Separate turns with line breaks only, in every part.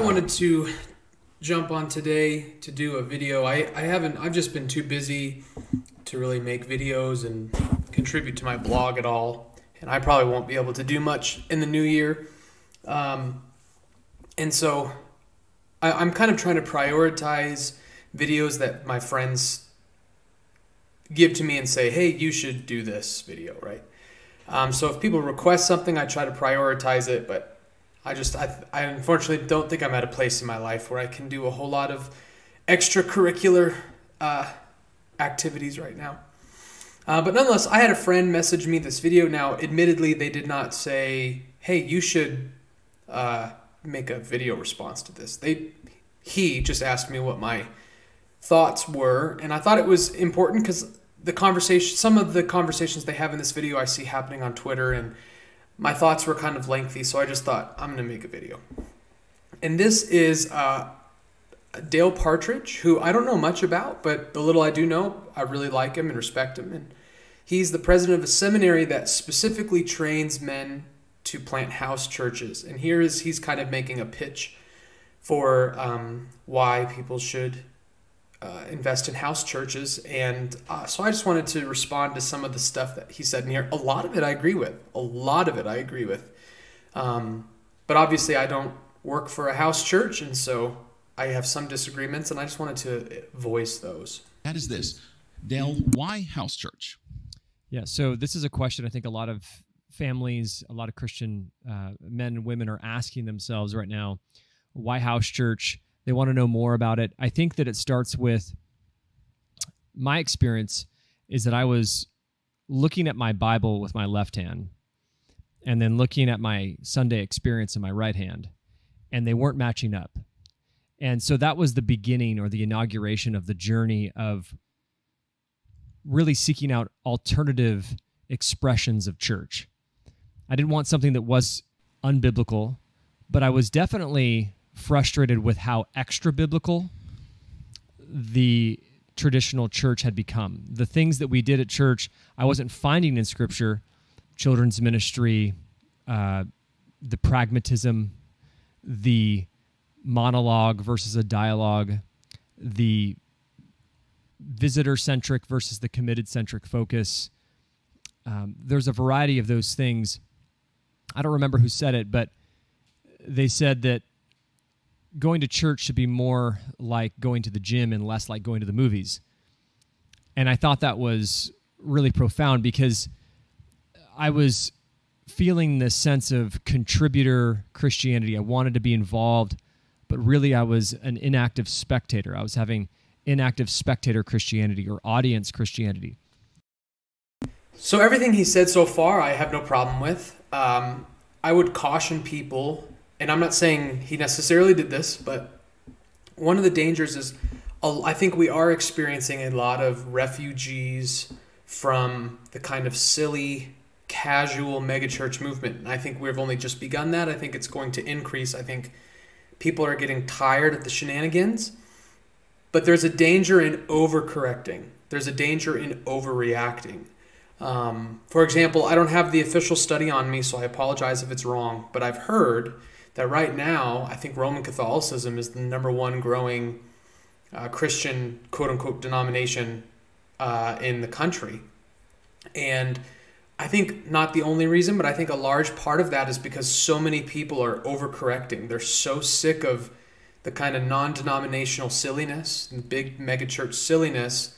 wanted to jump on today to do a video. I, I haven't, I've just been too busy to really make videos and contribute to my blog at all. And I probably won't be able to do much in the new year. Um, and so I, I'm kind of trying to prioritize videos that my friends give to me and say, hey, you should do this video, right? Um, so if people request something, I try to prioritize it, but I just, I, I unfortunately don't think I'm at a place in my life where I can do a whole lot of extracurricular uh, activities right now. Uh, but nonetheless, I had a friend message me this video. Now, admittedly, they did not say, "Hey, you should uh, make a video response to this." They, he just asked me what my thoughts were, and I thought it was important because the conversation, some of the conversations they have in this video, I see happening on Twitter, and my thoughts were kind of lengthy, so I just thought I'm to make a video. And this is uh, Dale Partridge, who I don't know much about, but the little I do know, I really like him and respect him. And he's the president of a seminary that specifically trains men to plant house churches. And here is he's kind of making a pitch for um, why people should uh, invest in house churches. And uh, so I just wanted to respond to some of the stuff that he said in here. A lot of it I agree with. A lot of it I agree with. Um, but obviously, I don't work for a house church, and so I have some disagreements, and I just wanted to voice those.
That is this. Dale, why house church?
Yeah, so this is a question I think a lot of families, a lot of Christian uh, men and women are asking themselves right now. Why house church? They want to know more about it. I think that it starts with my experience is that I was looking at my Bible with my left hand and then looking at my Sunday experience in my right hand, and they weren't matching up. And so that was the beginning or the inauguration of the journey of really seeking out alternative expressions of church. I didn't want something that was unbiblical, but I was definitely frustrated with how extra biblical the traditional church had become. The things that we did at church, I wasn't finding in scripture children's ministry, uh, the pragmatism, the monologue versus a dialogue, the visitor centric versus the committed centric focus. Um, there's a variety of those things. I don't remember who said it, but they said that going to church should be more like going to the gym and less like going to the movies. And I thought that was really profound because I was feeling this sense of contributor Christianity. I wanted to be involved, but really I was an inactive spectator. I was having inactive spectator Christianity or audience Christianity.
So, everything he said so far, I have no problem with. Um, I would caution people and I'm not saying he necessarily did this, but one of the dangers is I think we are experiencing a lot of refugees from the kind of silly, casual megachurch movement. And I think we've only just begun that. I think it's going to increase. I think people are getting tired of the shenanigans. But there's a danger in overcorrecting, there's a danger in overreacting. Um, for example, I don't have the official study on me, so I apologize if it's wrong, but I've heard that right now, I think Roman Catholicism is the number one growing uh, Christian quote unquote denomination uh, in the country. And I think not the only reason, but I think a large part of that is because so many people are overcorrecting. They're so sick of the kind of non denominational silliness the big megachurch silliness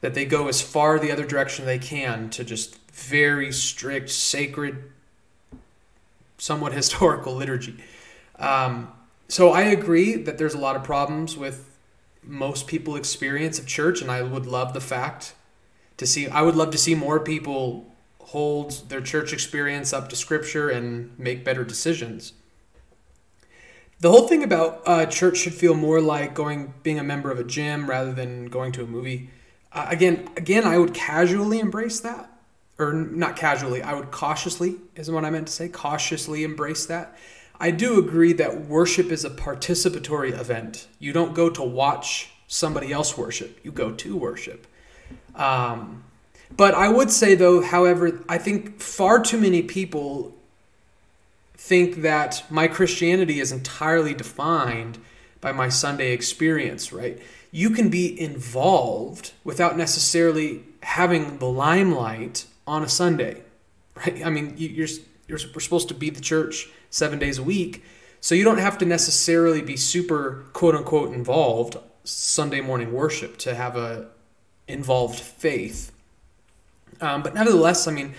that they go as far the other direction they can to just very strict, sacred somewhat historical liturgy. Um, so I agree that there's a lot of problems with most people experience of church, and I would love the fact to see. I would love to see more people hold their church experience up to Scripture and make better decisions. The whole thing about uh, church should feel more like going, being a member of a gym rather than going to a movie. Uh, again, again, I would casually embrace that or not casually, I would cautiously, is what I meant to say, cautiously embrace that. I do agree that worship is a participatory event. You don't go to watch somebody else worship, you go to worship. Um, but I would say, though, however, I think far too many people think that my Christianity is entirely defined by my Sunday experience, right? You can be involved without necessarily having the limelight on a Sunday, right? I mean, you're, you're we're supposed to be the church seven days a week, so you don't have to necessarily be super quote unquote involved Sunday morning worship to have a involved faith. Um, but nevertheless, I mean,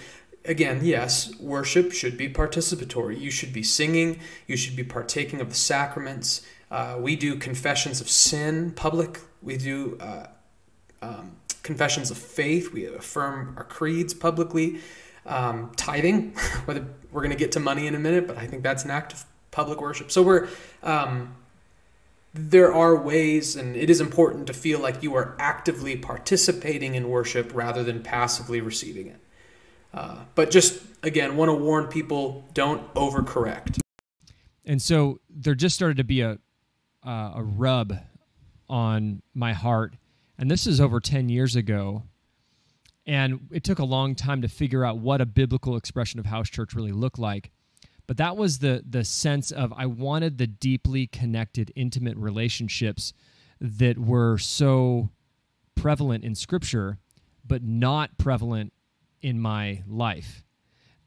again, yes, worship should be participatory. You should be singing. You should be partaking of the sacraments. Uh, we do confessions of sin public. We do uh, um, confessions of faith. We affirm our creeds publicly. Um, tithing, whether we're going to get to money in a minute, but I think that's an act of public worship. So we're um, there are ways, and it is important to feel like you are actively participating in worship rather than passively receiving it. Uh, but just again, want to warn people: don't overcorrect.
And so there just started to be a uh, a rub on my heart, and this is over ten years ago. And it took a long time to figure out what a biblical expression of house church really looked like but that was the the sense of I wanted the deeply connected, intimate relationships that were so prevalent in Scripture, but not prevalent in my life.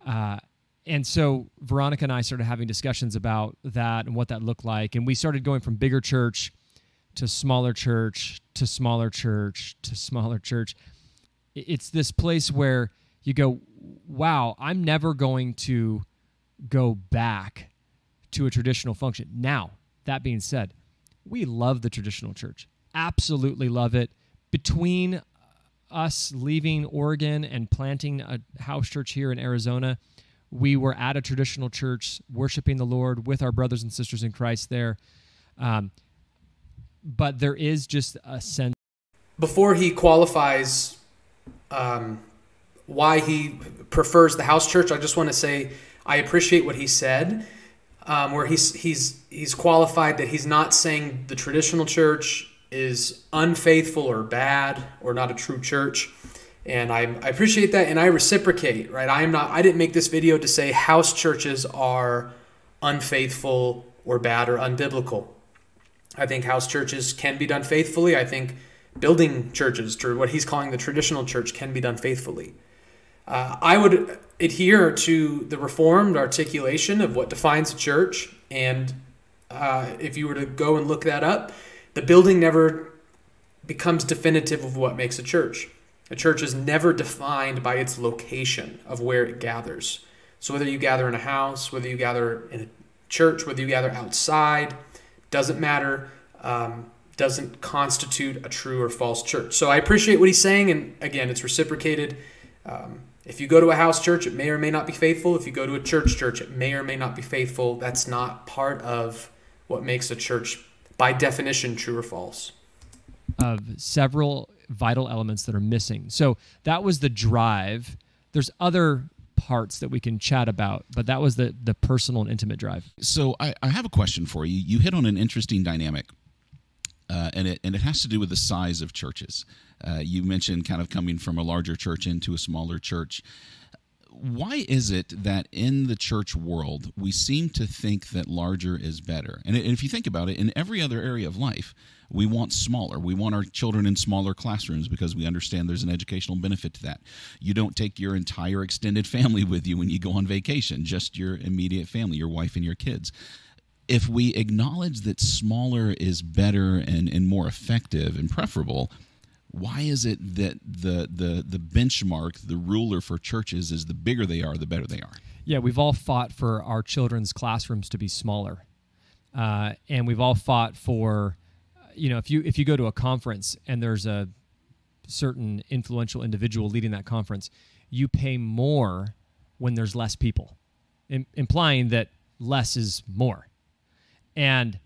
Uh, and so Veronica and I started having discussions about that and what that looked like, and we started going from bigger church to smaller church to smaller church to smaller church. It's this place where you go, wow, I'm never going to go back to a traditional function. Now, that being said, we love the traditional church. Absolutely love it. Between us leaving Oregon and planting a house church here in Arizona, we were at a traditional church worshiping the Lord with our brothers and sisters in Christ there. Um, but there is just a sense.
Before he qualifies um, why he prefers the house church, I just want to say I appreciate what he said, um, where he's he's he's qualified that he's not saying the traditional church is unfaithful or bad or not a true church. And I, I appreciate that and I reciprocate, right? I am not I didn't make this video to say house churches are unfaithful or bad or unbiblical. I think house churches can be done faithfully. I think building churches, or what he's calling the traditional church, can be done faithfully. Uh, I would adhere to the Reformed articulation of what defines a church. And uh, if you were to go and look that up, the building never becomes definitive of what makes a church. A church is never defined by its location of where it gathers. So whether you gather in a house, whether you gather in a church, whether you gather outside, doesn't matter. Um, doesn't constitute a true or false church. So I appreciate what he's saying, and again, it's reciprocated. Um, if you go to a house church, it may or may not be faithful. If you go to a church church, it may or may not be faithful. That's not part of what makes a church, by definition, true or false.
Of several vital elements that are missing. So that was the drive. There's other parts that we can chat about, but that was the the personal and intimate drive.
So I, I have a question for you. You hit on an interesting dynamic uh, and it and it has to do with the size of churches. Uh, you mentioned kind of coming from a larger church into a smaller church. Why is it that in the church world we seem to think that larger is better? And if you think about it, in every other area of life, we want smaller. We want our children in smaller classrooms because we understand there's an educational benefit to that. You don't take your entire extended family with you when you go on vacation, just your immediate family, your wife and your kids if we acknowledge that smaller is better and, and more effective and preferable, why is it that the, the the benchmark, the ruler for churches is the bigger they are, the better they are?
Yeah, we've all fought for our children's classrooms to be smaller, uh, and we've all fought for, you know, if you if you go to a conference and there's a certain influential individual leading that conference, you pay more when there's less people, Im- implying that less is more. And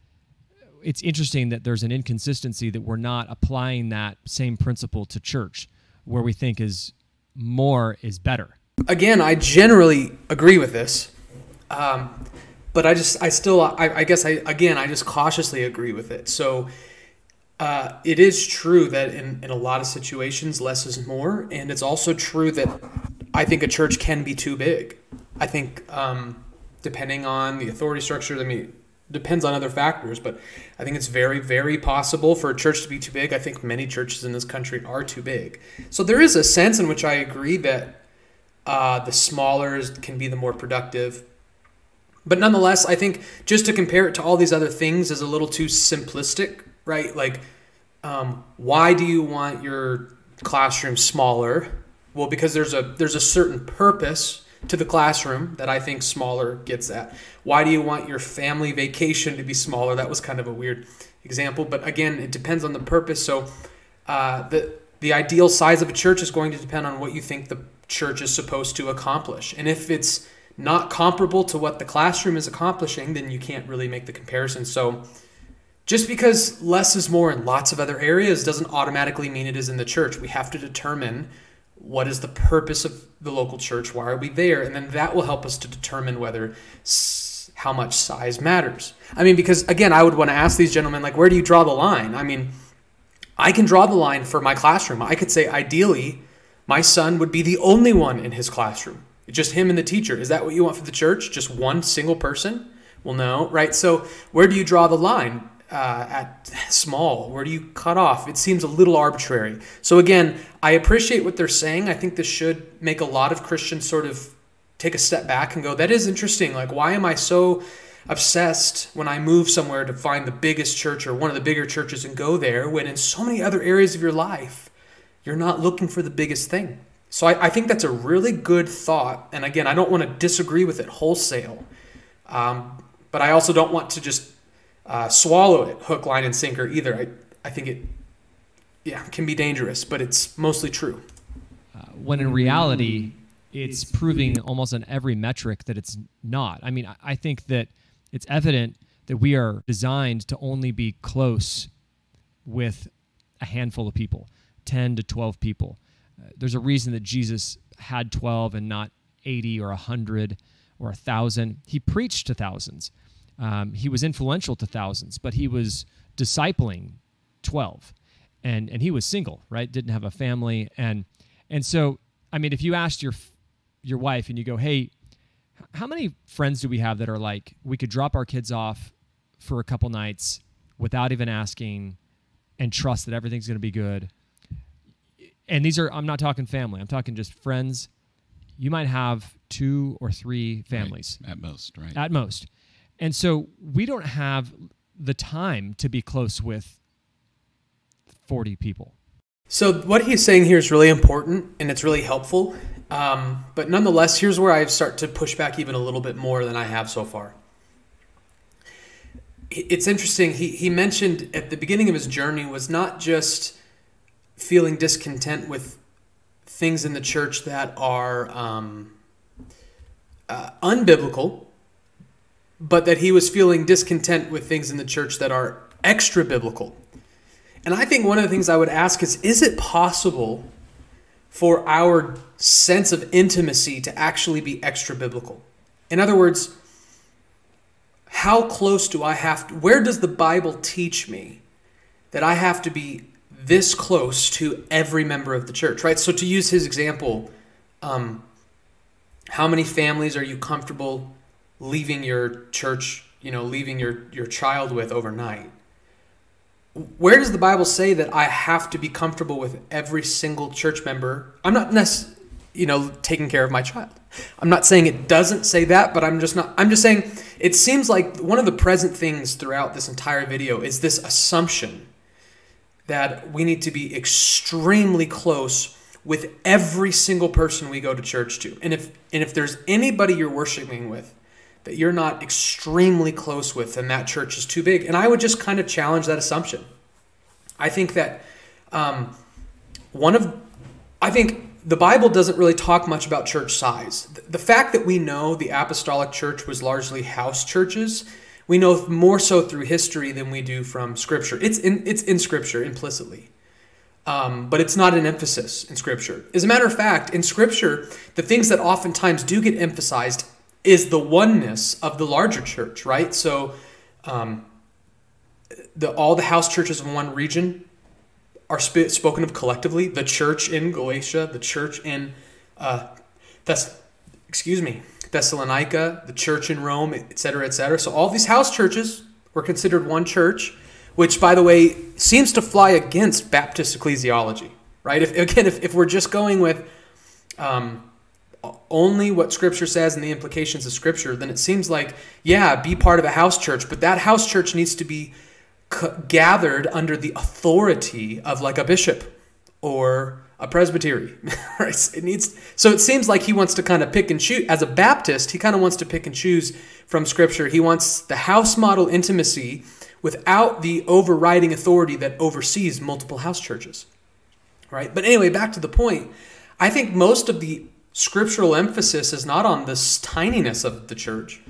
it's interesting that there's an inconsistency that we're not applying that same principle to church, where we think is more is better.
Again, I generally agree with this, um, but I just, I still, I, I, guess, I again, I just cautiously agree with it. So uh, it is true that in in a lot of situations, less is more, and it's also true that I think a church can be too big. I think. Um, depending on the authority structure. I mean, depends on other factors, but I think it's very, very possible for a church to be too big. I think many churches in this country are too big. So there is a sense in which I agree that uh, the smaller can be the more productive. But nonetheless, I think just to compare it to all these other things is a little too simplistic, right? Like, um, why do you want your classroom smaller? Well, because there's a there's a certain purpose to the classroom that I think smaller gets at. Why do you want your family vacation to be smaller? That was kind of a weird example, but again, it depends on the purpose. So uh, the the ideal size of a church is going to depend on what you think the church is supposed to accomplish, and if it's not comparable to what the classroom is accomplishing, then you can't really make the comparison. So just because less is more in lots of other areas doesn't automatically mean it is in the church. We have to determine what is the purpose of the local church? Why are we there? And then that will help us to determine whether how much size matters. I mean, because again, I would want to ask these gentlemen, like, where do you draw the line? I mean, I can draw the line for my classroom. I could say, ideally, my son would be the only one in his classroom, just him and the teacher. Is that what you want for the church? Just one single person? Well, no, right? So, where do you draw the line? Uh, at small? Where do you cut off? It seems a little arbitrary. So, again, I appreciate what they're saying. I think this should make a lot of Christians sort of take a step back and go, that is interesting. Like, why am I so obsessed when I move somewhere to find the biggest church or one of the bigger churches and go there when in so many other areas of your life, you're not looking for the biggest thing? So, I, I think that's a really good thought. And again, I don't want to disagree with it wholesale. Um, but I also don't want to just uh, swallow it hook, line, and sinker either. I, I think it yeah, can be dangerous, but it's mostly true.
Uh, when in reality, it's proving almost on every metric that it's not. I mean, I, I think that it's evident that we are designed to only be close with a handful of people 10 to 12 people. Uh, there's a reason that Jesus had 12 and not 80 or 100 or 1,000. He preached to thousands. Um, he was influential to thousands, but he was discipling 12 and and he was single right? Didn't have a family. And and so i mean if you asked your your wife and you go hey how many friends do we have that are like we could drop our kids off for a couple nights without even asking and trust that everything's going to be good? And these are i'm not talking family. I'm talking just friends. You might have two or three families.
Right. at most right.
At most and so we don't have the time to be close with 40 people.
So, what he's saying here is really important and it's really helpful. Um, but nonetheless, here's where I start to push back even a little bit more than I have so far. It's interesting. He, he mentioned at the beginning of his journey was not just feeling discontent with things in the church that are um, uh, unbiblical, but that he was feeling discontent with things in the church that are extra biblical. And I think one of the things I would ask is is it possible for our sense of intimacy to actually be extra biblical? In other words, how close do I have to, where does the Bible teach me that I have to be this close to every member of the church, right? So to use his example, um, how many families are you comfortable leaving your church, you know, leaving your, your child with overnight. Where does the Bible say that I have to be comfortable with every single church member? I'm not necessarily, you know, taking care of my child. I'm not saying it doesn't say that, but I'm just not, I'm just saying it seems like one of the present things throughout this entire video is this assumption that we need to be extremely close with every single person we go to church to. And if and if there's anybody you're worshiping with that you're not extremely close with and that church is too big. And I would just kind of challenge that assumption. I think that um, one of, I think the Bible doesn't really talk much about church size. The fact that we know the apostolic church was largely house churches, we know more so through history than we do from scripture. It's in, it's in scripture implicitly. Um, but it's not an emphasis in Scripture. As a matter of fact, in Scripture, the things that oftentimes do get emphasized is the oneness of the larger church, right? So, um, the all the house churches in one region are sp- spoken of collectively. The church in Galatia, the church in uh, that's excuse me, Thessalonica, the church in Rome, etc., etc. So all these house churches were considered one church, which, by the way, seems to fly against Baptist ecclesiology, right? If, again, if, if we're just going with um, only what Scripture says and the implications of Scripture, then it seems like, yeah, be part of a house church, but that house church needs to be gathered under the authority of like a bishop or a presbytery. right? It needs so it seems like he wants to kind of pick and choose as a Baptist, he kind of wants to pick and choose from scripture. He wants the house model intimacy without the overriding authority that oversees multiple house churches. Right? But anyway, back to the point. I think most of the scriptural emphasis is not on this tininess of the church.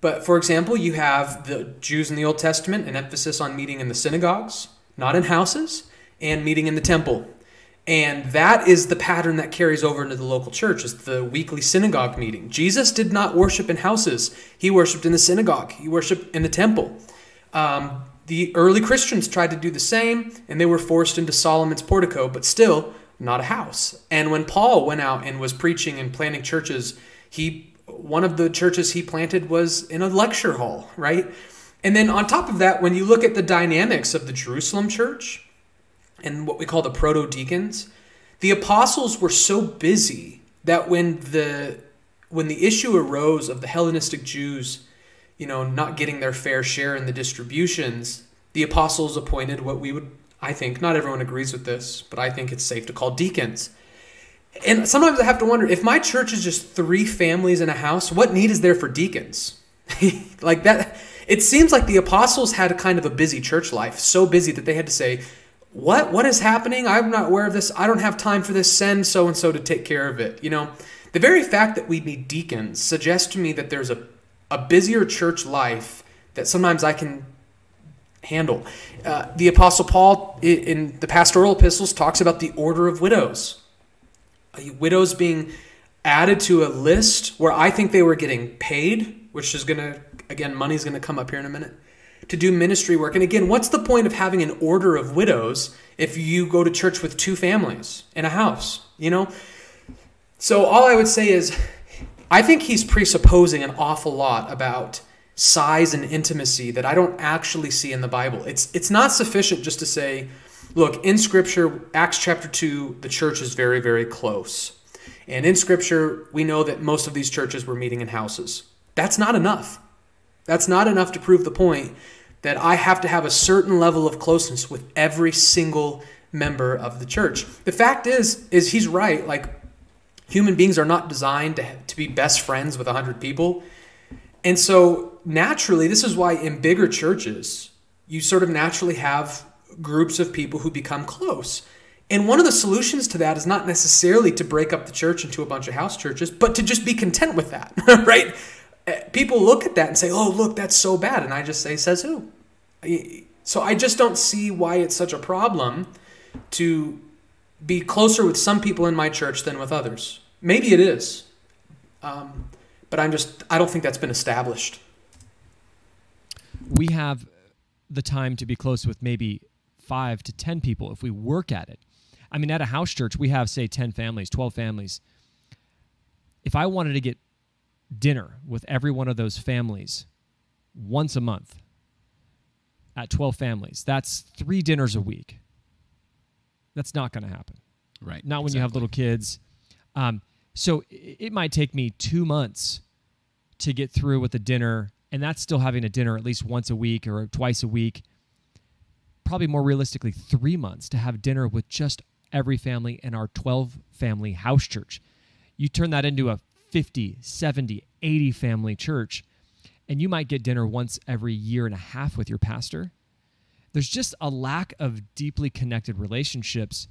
But for example, you have the Jews in the Old Testament, an emphasis on meeting in the synagogues, not in houses, and meeting in the temple. And that is the pattern that carries over into the local church, is the weekly synagogue meeting. Jesus did not worship in houses. He worshiped in the synagogue. He worshiped in the temple. Um, the early Christians tried to do the same, and they were forced into Solomon's portico, but still, not a house. And when Paul went out and was preaching and planting churches, he one of the churches he planted was in a lecture hall, right? And then on top of that, when you look at the dynamics of the Jerusalem church and what we call the proto deacons, the apostles were so busy that when the when the issue arose of the Hellenistic Jews, you know, not getting their fair share in the distributions, the apostles appointed what we would I think, not everyone agrees with this, but I think it's safe to call deacons. And sometimes I have to wonder if my church is just three families in a house, what need is there for deacons? like that, it seems like the apostles had kind of a busy church life, so busy that they had to say, What? What is happening? I'm not aware of this. I don't have time for this. Send so and so to take care of it. You know, the very fact that we need deacons suggests to me that there's a, a busier church life that sometimes I can handle. Uh, the Apostle Paul in the pastoral epistles talks about the order of widows. Widows being added to a list where I think they were getting paid, which is going to, again, money's going to come up here in a minute, to do ministry work. And again, what's the point of having an order of widows if you go to church with two families in a house? You know? So all I would say is, I think he's presupposing an awful lot about size and intimacy that I don't actually see in the Bible. It's it's not sufficient just to say, look, in scripture, Acts chapter 2, the church is very very close. And in scripture, we know that most of these churches were meeting in houses. That's not enough. That's not enough to prove the point that I have to have a certain level of closeness with every single member of the church. The fact is is he's right, like human beings are not designed to, to be best friends with 100 people. And so naturally, this is why in bigger churches, you sort of naturally have groups of people who become close. And one of the solutions to that is not necessarily to break up the church into a bunch of house churches, but to just be content with that, right? Eh, people look at that and say, oh, look, that's so bad. And I just say, says who? So I just don't see why it's such a problem to be closer with some people in my church than with others. Maybe it is. Um, but I'm just I don't think that's been established.
We have the time to be close with maybe five to ten people if we work at it. I mean, at a house church, we have say ten families, twelve families. If I wanted to get dinner with every one of those families once a month at 12 families, that's three dinners a week. That's not going to happen.
Right.
Not when exactly. you have little kids. Um, so it might take me two months to get through with a dinner, and that's still having a dinner at least once a week or twice a week. Probably more realistically, three months to have dinner with just every family in our 12 family house church. You turn that into a 50, 70, 80 family church, and you might get dinner once every year and a half with your pastor. There's just a lack of deeply connected relationships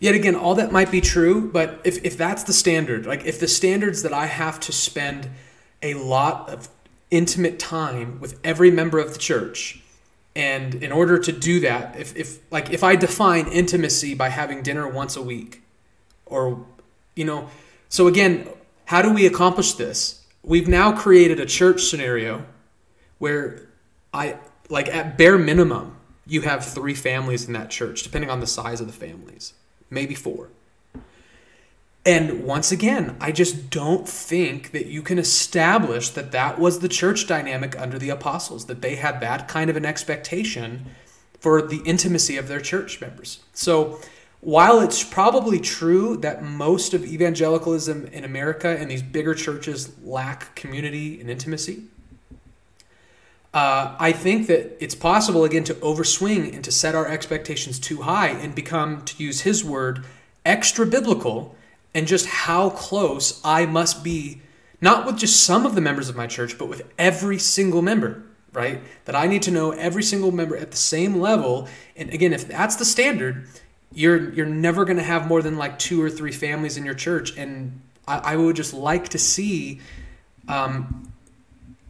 Yet again, all that might be true, but if, if that's the standard, like if the standards that I have to spend a lot of intimate time with every member of the church, and in order to do that, if, if like if I define intimacy by having dinner once a week, or you know, so again, how do we accomplish this? We've now created a church scenario where I like at bare minimum you have three families in that church, depending on the size of the families maybe four. And once again, I just don't think that you can establish that that was the church dynamic under the apostles, that they had that kind of an expectation for the intimacy of their church members. So, while it's probably true that most of evangelicalism in America and these bigger churches lack community and intimacy, uh, I think that it's possible, again, to overswing and to set our expectations too high and become, to use his word, extra biblical and just how close I must be, not with just some of the members of my church, but with every single member, right? That I need to know every single member at the same level. And again, if that's the standard, you're you're never going to have more than like two or three families in your church. And I, I would just like to see um,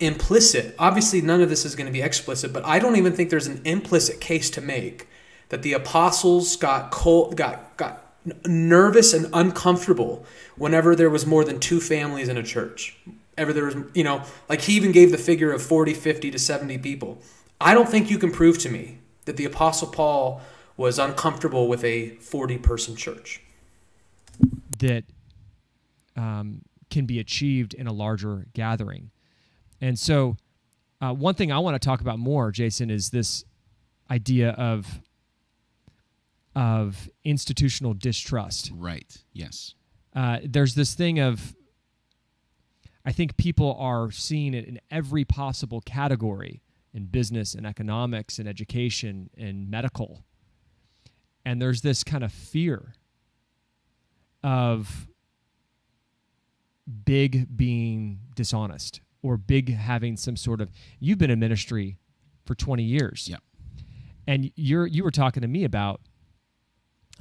implicit. Obviously, none of this is going to be explicit, but I don't even think there's an implicit case to make that the apostles got cold, got got nervous and uncomfortable whenever there was more than two families in a church. Ever there was, you know, like he even gave the figure of 40, 50 to 70 people. I don't think you can prove to me that the Apostle Paul was uncomfortable with a 40 person church.
That um, can be achieved in a larger gathering. And so, uh, one thing I want to talk about more, Jason, is this idea of of institutional distrust.
Right. Yes.
Uh, there's this thing of, I think people are seeing it in every possible category in business and economics and education and medical. And there's this kind of fear of big being dishonest or big having some sort of you've been in ministry for 20 years.
Yeah.
And you're you were talking to me about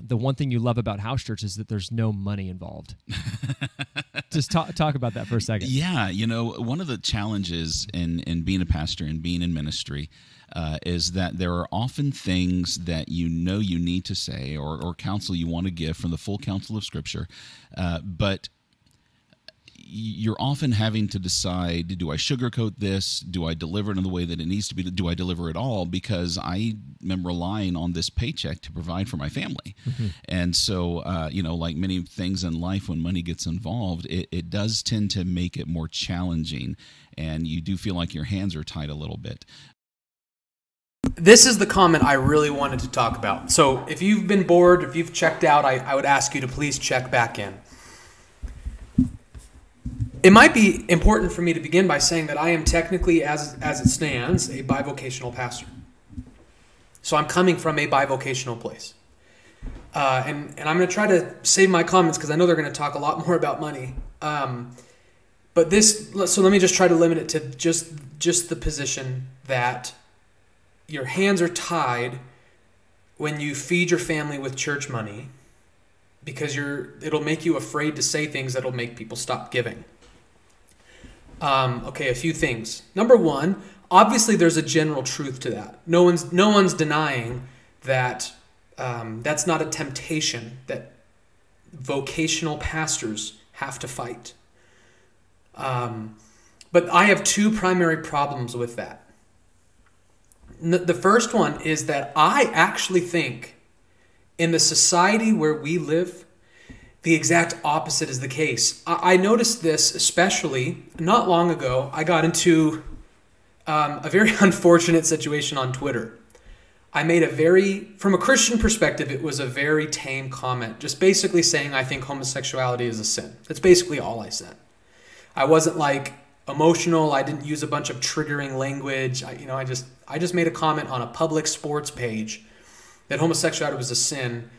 the one thing you love about house church is that there's no money involved. Just talk, talk about that for a second.
Yeah, you know, one of the challenges in in being a pastor and being in ministry uh, is that there are often things that you know you need to say or, or counsel you want to give from the full counsel of Scripture, uh, but you're often having to decide do I sugarcoat this? Do I deliver it in the way that it needs to be? Do I deliver it all? Because I am relying on this paycheck to provide for my family. Mm-hmm. And so, uh, you know, like many things in life, when money gets involved, it, it does tend to make it more challenging. And you do feel like your hands are tied a little bit.
This is the comment I really wanted to talk about. So, if you've been bored, if you've checked out, I, I would ask you to please check back in. It might be important for me to begin by saying that I am technically, as, as it stands, a bivocational pastor. So I'm coming from a bivocational place. Uh, and, and I'm going to try to save my comments because I know they're going to talk a lot more about money. Um, but this, so let me just try to limit it to just just the position that your hands are tied when you feed your family with church money because you're it'll make you afraid to say things that'll make people stop giving. Um, okay, a few things. Number one, obviously there's a general truth to that. No one's no one's denying that um, that's not a temptation that vocational pastors have to fight. Um, but I have two primary problems with that. The first one is that I actually think in the society where we live, the exact opposite is the case. I, noticed this especially not long ago. I got into um, a very unfortunate situation on Twitter. I made a very, from a Christian perspective, it was a very tame comment, just basically saying I think homosexuality is a sin. That's basically all I said. I wasn't like emotional. I didn't use a bunch of triggering language. I, you know, I just I just made a comment on a public sports page that homosexuality was a sin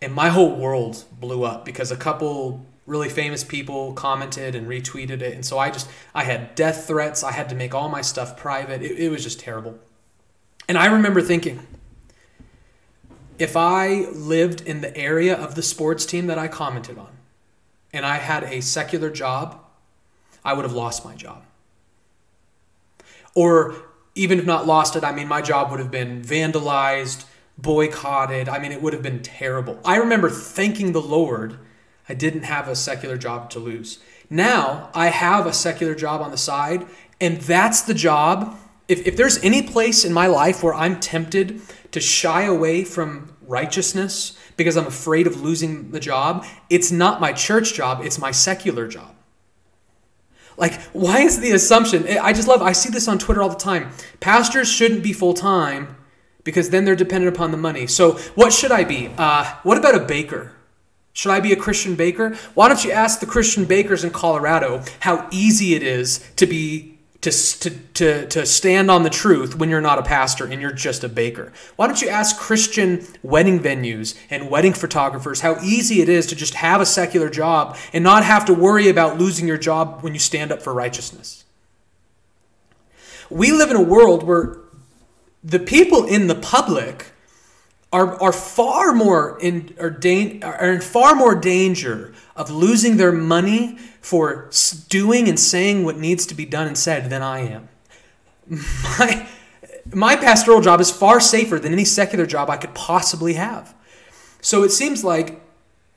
and my whole world blew up because a couple really famous people commented and retweeted it. And so i just i had death threats. I had to make all my stuff private. It, it was just terrible. And i remember thinking if i lived in the area of the sports team that i commented on and i had a secular job i would have lost my job. Or even if not lost it i mean my job would have been vandalized boycotted. I mean, it would have been terrible. I remember thanking the Lord I didn't have a secular job to lose. Now I have a secular job on the side, and that's the job. If, if there's any place in my life where I'm tempted to shy away from righteousness because I'm afraid of losing the job, it's not my church job, it's my secular job. Like, why is the assumption? I just love, I see this on Twitter all the time. Pastors shouldn't be full time because then they're dependent upon the money. So, what should I be? Uh, what about a baker? Should I be a Christian baker? Why don't you ask the Christian bakers in Colorado how easy it is to be to, to, to, to stand on the truth when you're not a pastor and you're just a baker? Why don't you ask Christian wedding venues and wedding photographers how easy it is to just have a secular job and not have to worry about losing your job when you stand up for righteousness? We live in a world where the people in the public are, are far more in are, da- are in far more danger of losing their money for doing and saying what needs to be done and said than I am. My, my pastoral job is far safer than any secular job I could possibly have. So it seems like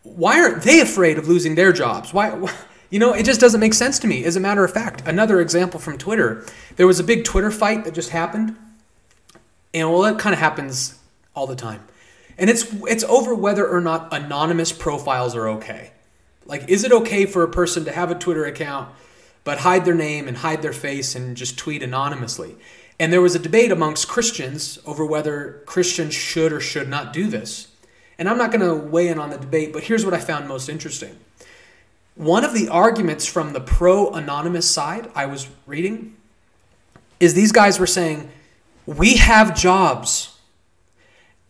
why aren't they afraid of losing their jobs? Why you know, it just doesn't make sense to me. As a matter of fact, another example from Twitter. There was a big Twitter fight that just happened. And well, that kind of happens all the time. And it's it's over whether or not anonymous profiles are okay. Like is it okay for a person to have a Twitter account but hide their name and hide their face and just tweet anonymously? And there was a debate amongst Christians over whether Christians should or should not do this. And I'm not going to weigh in on the debate, but here's what I found most interesting. One of the arguments from the pro anonymous side I was reading is these guys were saying, We have jobs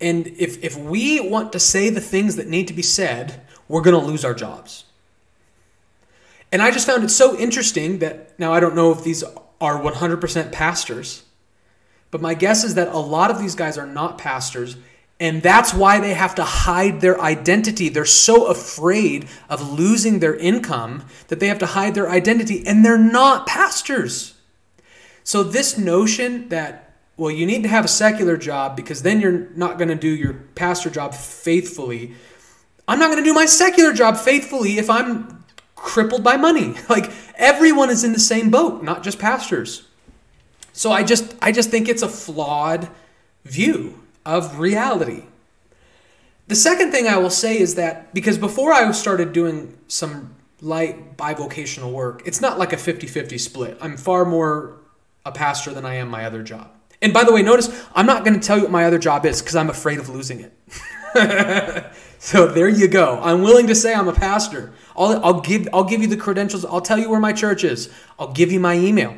and if, if we want to say the things that need to be said, we're going to lose our jobs. And I just found it so interesting that now I don't know if these are 100% pastors, but my guess is that a lot of these guys are not pastors. And that's why they have to hide their identity. They're so afraid of losing their income that they have to hide their identity, and they're not pastors. So, this notion that well, you need to have a secular job because then you're not going to do your pastor job faithfully. I'm not going to do my secular job faithfully if I'm crippled by money. Like everyone is in the same boat, not just pastors. So I just I just think it's a flawed view of reality. The second thing I will say is that because before I started doing some light bivocational work, it's not like a 50-50 split. I'm far more a pastor than I am my other job. And by the way, notice I'm not going to tell you what my other job is because I'm afraid of losing it. so there you go. I'm willing to say I'm a pastor. I'll, I'll, give, I'll give you the credentials. I'll tell you where my church is. I'll give you my email.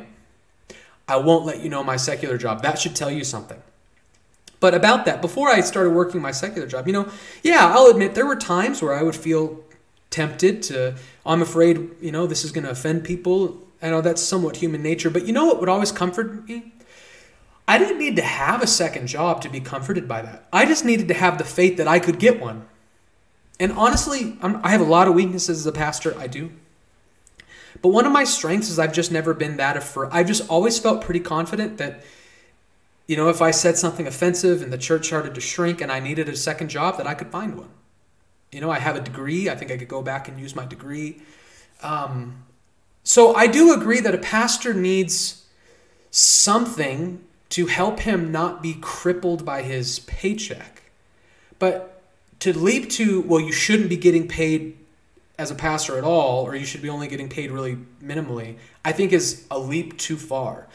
I won't let you know my secular job. That should tell you something. But about that, before I started working my secular job, you know, yeah, I'll admit there were times where I would feel tempted to, I'm afraid, you know, this is going to offend people. I know that's somewhat human nature, but you know what would always comfort me? I didn't need to have a second job to be comforted by that. I just needed to have the faith that I could get one. And honestly, I'm, i have a lot of weaknesses as a pastor. I do. But one of my strengths is I've just never been that afraid. I've just always felt pretty confident that, you know, if I said something offensive and the church started to shrink and I needed a second job, that I could find one. You know, I have a degree. I think I could go back and use my degree. Um, so I do agree that a pastor needs something to help him not be crippled by his paycheck. But to leap to, well, you shouldn't be getting paid as a pastor at all, or you should be only getting paid really minimally, I think is a leap too far.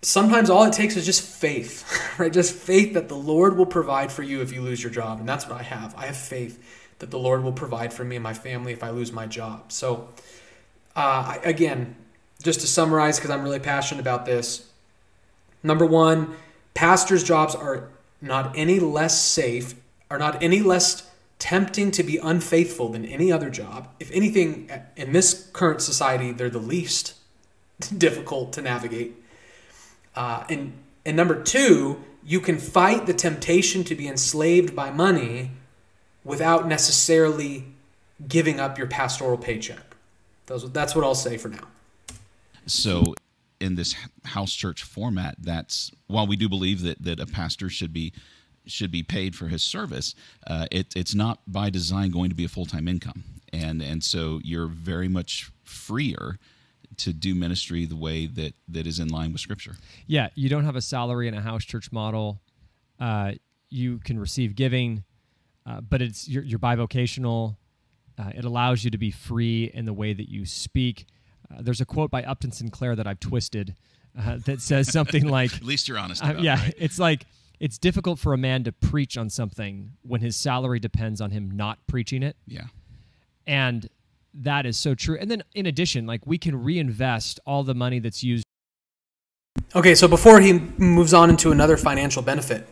Sometimes all it takes is just faith, right? Just faith that the Lord will provide for you if you lose your job. And that's what I have. I have faith that the Lord will provide for me and my family if I lose my job. So, uh, again, just to summarize, because I'm really passionate about this, Number one, pastors' jobs are not any less safe, are not any less tempting to be unfaithful than any other job. If anything, in this current society, they're the least difficult to navigate. Uh, and, and number two, you can fight the temptation to be enslaved by money without necessarily giving up your pastoral paycheck. That's what I'll say for now.
So in this house church format that's while we do believe that that a pastor should be should be paid for his service uh, it, it's not by design going to be a full-time income and and so you're very much freer to do ministry the way that that is in line with scripture
yeah you don't have a salary in a house church model uh, you can receive giving uh, but it's you're, you're bivocational. Uh, it allows you to be free in the way that you speak. Uh, there's a quote by Upton Sinclair that I've twisted uh, that says something like,
At least you're honest.
uh,
About
yeah,
it, right?
it's like it's difficult for a man to preach on something when his salary depends on him not preaching it.
Yeah.
And that is so true. And then in addition, like we can reinvest all the money that's used.
Okay, so before he moves on into another financial benefit,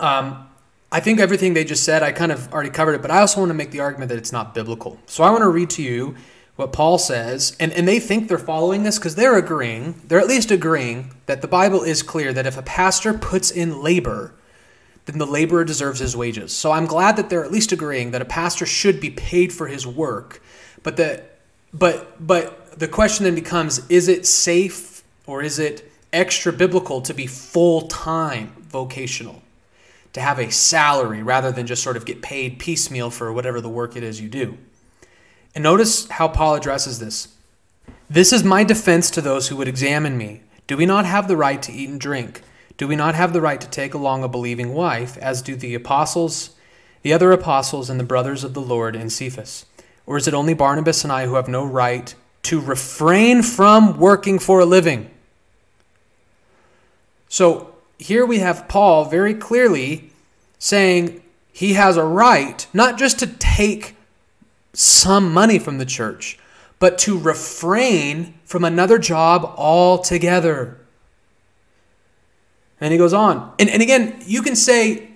um, I think everything they just said, I kind of already covered it, but I also want to make the argument that it's not biblical. So I want to read to you what Paul says, and, and they think they're following this because they're agreeing, they're at least agreeing that the Bible is clear that if a pastor puts in labor, then the laborer deserves his wages. So I'm glad that they're at least agreeing that a pastor should be paid for his work, but the but but the question then becomes is it safe or is it extra biblical to be full-time vocational? To have a salary rather than just sort of get paid piecemeal for whatever the work it is you do. And notice how Paul addresses this. This is my defense to those who would examine me. Do we not have the right to eat and drink? Do we not have the right to take along a believing wife, as do the apostles, the other apostles, and the brothers of the Lord in Cephas? Or is it only Barnabas and I who have no right to refrain from working for a living? So here we have Paul very clearly saying he has a right not just to take some money from the church, but to refrain from another job altogether. And he goes on. And, and again, you can say,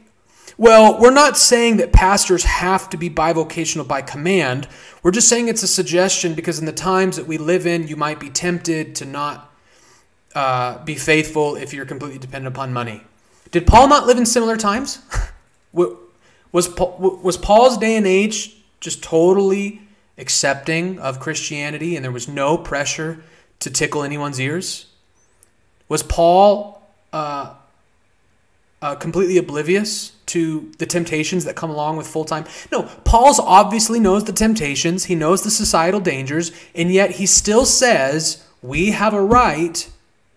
well, we're not saying that pastors have to be bivocational by command. We're just saying it's a suggestion because in the times that we live in, you might be tempted to not uh, be faithful if you're completely dependent upon money. Did Paul not live in similar times? was, Paul, was Paul's day and age just totally accepting of Christianity and there was no pressure to tickle anyone's ears? Was Paul uh, uh, completely oblivious to the temptations that come along with full time? No, Paul's obviously knows the temptations, he knows the societal dangers, and yet he still says we have a right,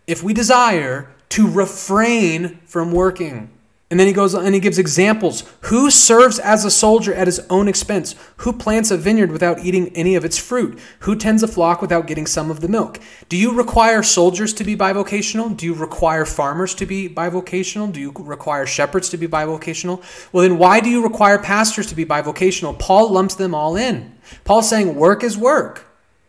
if we desire, to refrain from working. And then he goes and he gives examples. Who serves as a soldier at his own expense? Who plants a vineyard without eating any of its fruit? Who tends a flock without getting some of the milk? Do you require soldiers to be bivocational? Do you require farmers to be bivocational? Do you require shepherds to be bivocational? Well, then why do you require pastors to be bivocational? Paul lumps them all in. Paul's saying work is work.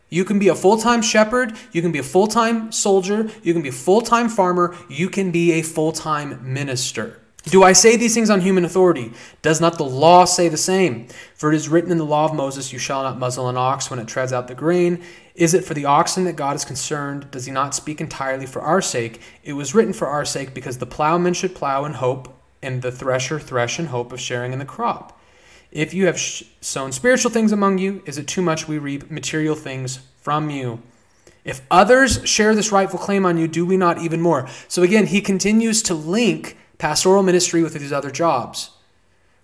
You can be a full time shepherd, you can be a full time soldier, you can be a full time farmer, you can be a full time minister. Do I say these things on human authority? Does not the law say the same? For it is written in the law of Moses, You shall not muzzle an ox when it treads out the grain. Is it for the oxen that God is concerned? Does he not speak entirely for our sake? It was written for our sake because the plowman should plow in hope, and the thresher thresh in hope of sharing in the crop. If you have sown spiritual things among you, is it too much we reap material things from you? If others share this rightful claim on you, do we not even more? So again, he continues to link pastoral ministry with these other jobs.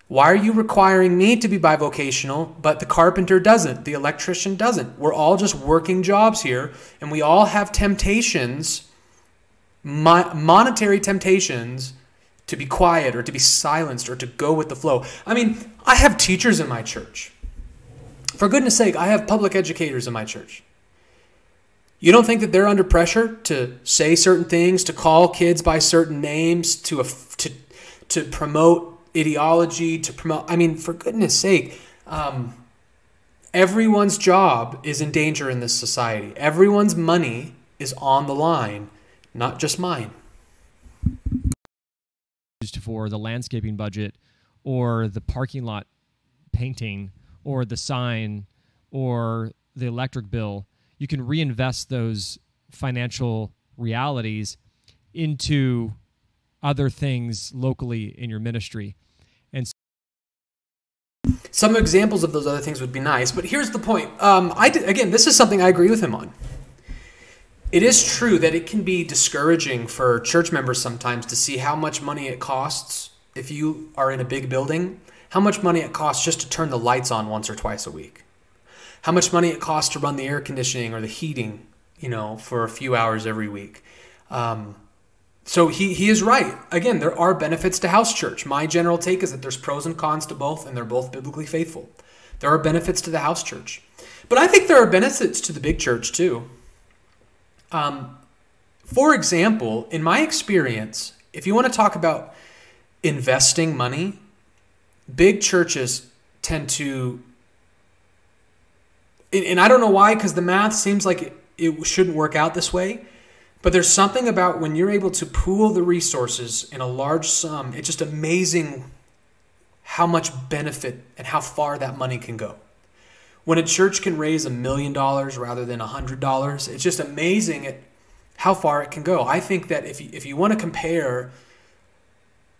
Why are you requiring me to be bivocational, but the carpenter doesn't, the electrician doesn't? We're all just working jobs here, and we all have temptations, mo- monetary temptations, to be quiet or to be silenced or to go with the flow. I mean, I have teachers in my church. For goodness sake, I have public educators in my church. You don't think that they're under pressure to say certain things, to call kids by certain names, to to promote ideology, to promote? I mean, for goodness sake, um, everyone's job is in danger in this society. Everyone's money is on the line, not just mine.
For the landscaping budget, or the parking lot painting, or the sign, or the electric bill you can reinvest those financial realities into other things locally in your ministry. And so-
some examples of those other things would be nice, but here's the point. Um, I did, again, this is something I agree with him on. It is true that it can be discouraging for church members sometimes to see how much money it costs if you are in a big building, how much money it costs just to turn the lights on once or twice a week how much money it costs to run the air conditioning or the heating, you know, for a few hours every week. Um, so he, he is right. Again, there are benefits to house church. My general take is that there's pros and cons to both, and they're both biblically faithful. There are benefits to the house church. But I think there are benefits to the big church too. Um, for example, in my experience, if you want to talk about investing money, big churches tend to, and I don't know why, because the math seems like it, it shouldn't work out this way. But there's something about when you're able to pool the resources in a large sum, it's just amazing how much benefit and how far that money can go. When a church can raise a million dollars rather than a hundred dollars, it's just amazing at how far it can go. I think that if you, if you want to compare,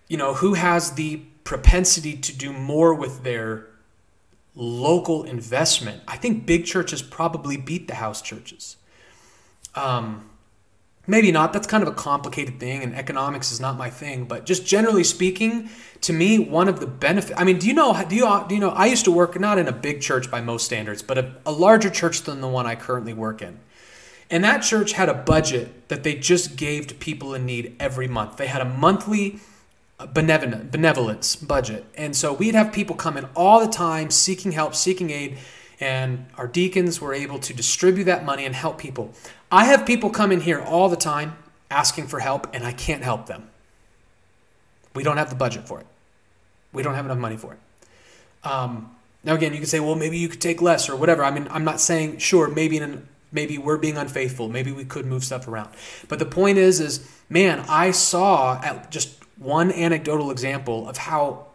you know, who has the propensity to do more with their local investment, I think big churches probably beat the house churches. Um, maybe not. That's kind of a complicated thing, and economics is not my thing. But just generally speaking, to me, one of the benefits. I mean, do you know? Do you do you know? I used to work not in a big church by most standards, but a, a larger church than the one I currently work in. And that church had a budget that they just gave to people in need every month. They had a monthly benevolent benevolence budget, and so we'd have people come in all the time seeking help, seeking aid and our deacons were able to distribute that money and help people. I have people come in here all the time asking for help, and I can't help them. We don't have the budget for it. We don't have enough money for it. Um, now, again, you could say, well, maybe you could take less or whatever. I mean, I'm not saying, sure, maybe in maybe we're being unfaithful. Maybe we could move stuff around. But the point is, is man, I saw just one anecdotal example of how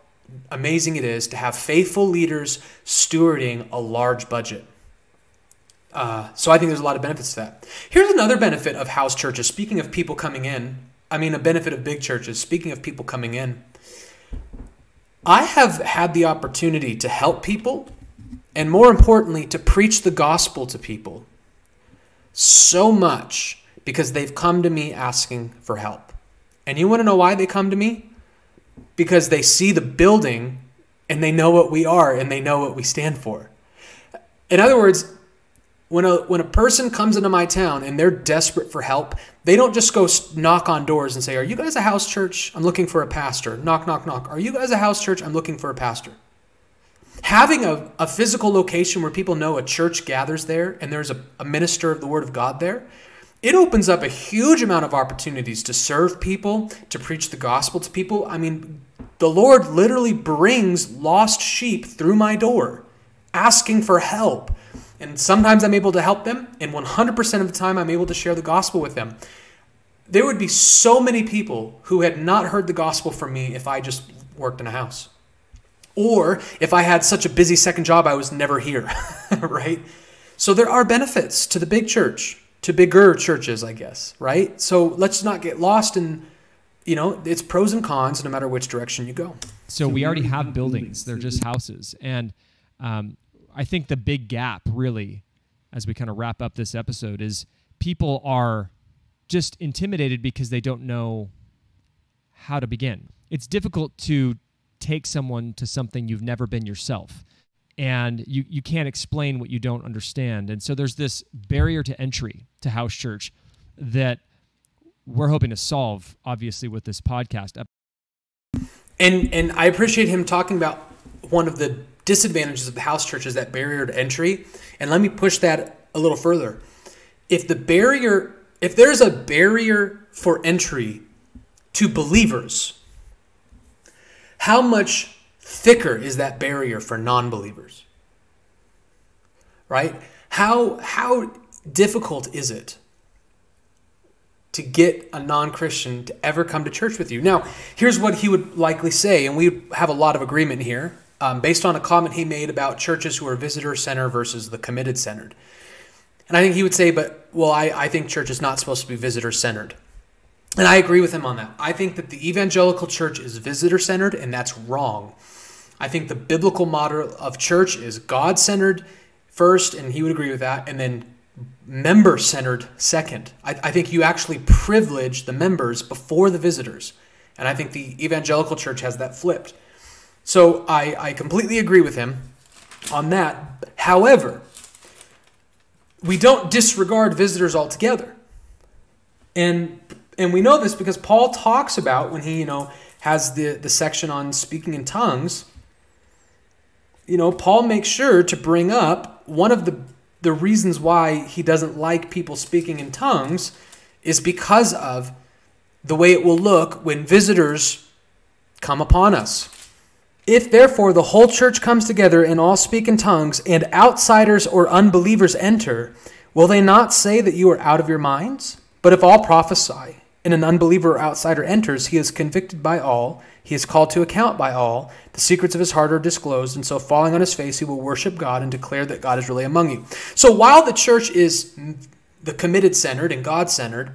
amazing it is to have faithful leaders stewarding a large budget. Uh, so I think there's a lot of benefits to that. Here's another benefit of house churches. Speaking of people coming in, I mean, a benefit of big churches. Speaking of people coming in, I have had the opportunity to help people, and more importantly, to preach the gospel to people so much because they've come to me asking for help. And you want to know why they come to me? because they see the building and they know what we are and they know what we stand for. In other words, when a when a person comes into my town and they're desperate for help, they don't just go knock on doors and say, "Are you guys a house church? I'm looking for a pastor." Knock knock knock. "Are you guys a house church? I'm looking for a pastor." Having a, a physical location where people know a church gathers there and there's a, a minister of the word of God there, it opens up a huge amount of opportunities to serve people, to preach the gospel to people. I mean, the Lord literally brings lost sheep through my door asking for help. And sometimes I'm able to help them, and 100% of the time I'm able to share the gospel with them. There would be so many people who had not heard the gospel from me if I just worked in a house. Or if I had such a busy second job, I was never here, right? So there are benefits to the big church to bigger churches, I guess, right? So let's not get lost in, you know, it's pros and cons no matter which direction you go.
So we already have buildings; they're just houses, and um, I think the big gap, really, as we kind of wrap up this episode, is people are just intimidated because they don't know how to begin. It's difficult to take someone to something you've never been yourself and you, you can't explain what you don't understand. And so there's this barrier to entry to house church that we're hoping to solve, obviously, with this podcast.
And and I appreciate him talking about one of the disadvantages of the house church is that barrier to entry. And let me push that a little further. If the barrier, if there's a barrier for entry to believers, how much thicker is that barrier for non-believers right how how difficult is it to get a non-christian to ever come to church with you now here's what he would likely say and we have a lot of agreement here um, based on a comment he made about churches who are visitor center versus the committed centered and i think he would say but well i, I think church is not supposed to be visitor centered and I agree with him on that. I think that the evangelical church is visitor centered, and that's wrong. I think the biblical model of church is God centered first, and he would agree with that, and then member centered second. I, I, think you actually privilege the members before the visitors. And I think the evangelical church has that flipped. So I, I completely agree with him on that. However, we don't disregard visitors altogether. And And we know this because Paul talks about when he, you know, has the, the section on speaking in tongues. You know, Paul makes sure to bring up one of the the reasons why he doesn't like people speaking in tongues is because of the way it will look when visitors come upon us. If therefore the whole church comes together and all speak in tongues, and outsiders or unbelievers enter, will they not say that you are out of your minds? But if all prophesy, and an unbeliever or outsider enters, he is convicted by all, he is called to account by all, the secrets of his heart are disclosed, and so falling on his face, he will worship God and declare that God is really among you. So while the church is the committed centered and God centered,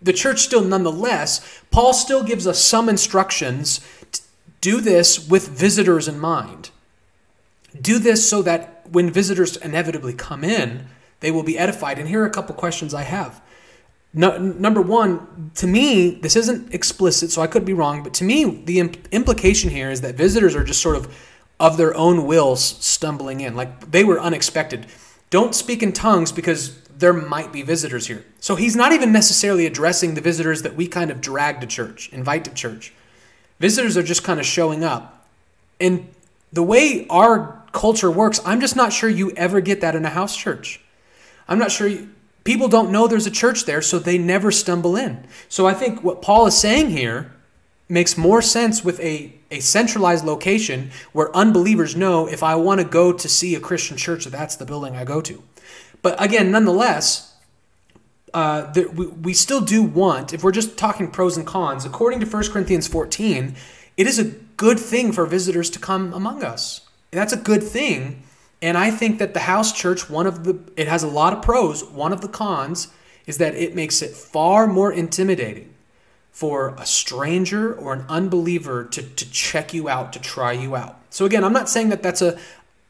the church still nonetheless, Paul still gives us some instructions do this with visitors in mind. Do this so that when visitors inevitably come in, they will be edified. And here are a couple questions I have. No, number one, to me, this isn't explicit, so I could be wrong, but to me, the imp- implication here is that visitors are just sort of of their own wills stumbling in. Like they were unexpected. Don't speak in tongues because there might be visitors here. So he's not even necessarily addressing the visitors that we kind of drag to church, invite to church. Visitors are just kind of showing up. And the way our culture works, I'm just not sure you ever get that in a house church. I'm not sure you, people don't know there's a church there, so they never stumble in. So I think what Paul is saying here makes more sense with a, a centralized location where unbelievers know if I want to go to see a Christian church, that's the building I go to. But again, nonetheless, uh, we, we still do want, if we're just talking pros and cons, according to 1 Corinthians 14, it is a good thing for visitors to come among us. That's a good thing. And I think that the house church, one of the, it has a lot of pros. One of the cons is that it makes it far more intimidating for a stranger or an unbeliever to, to check you out, to try you out. So again, I'm not saying that that's a,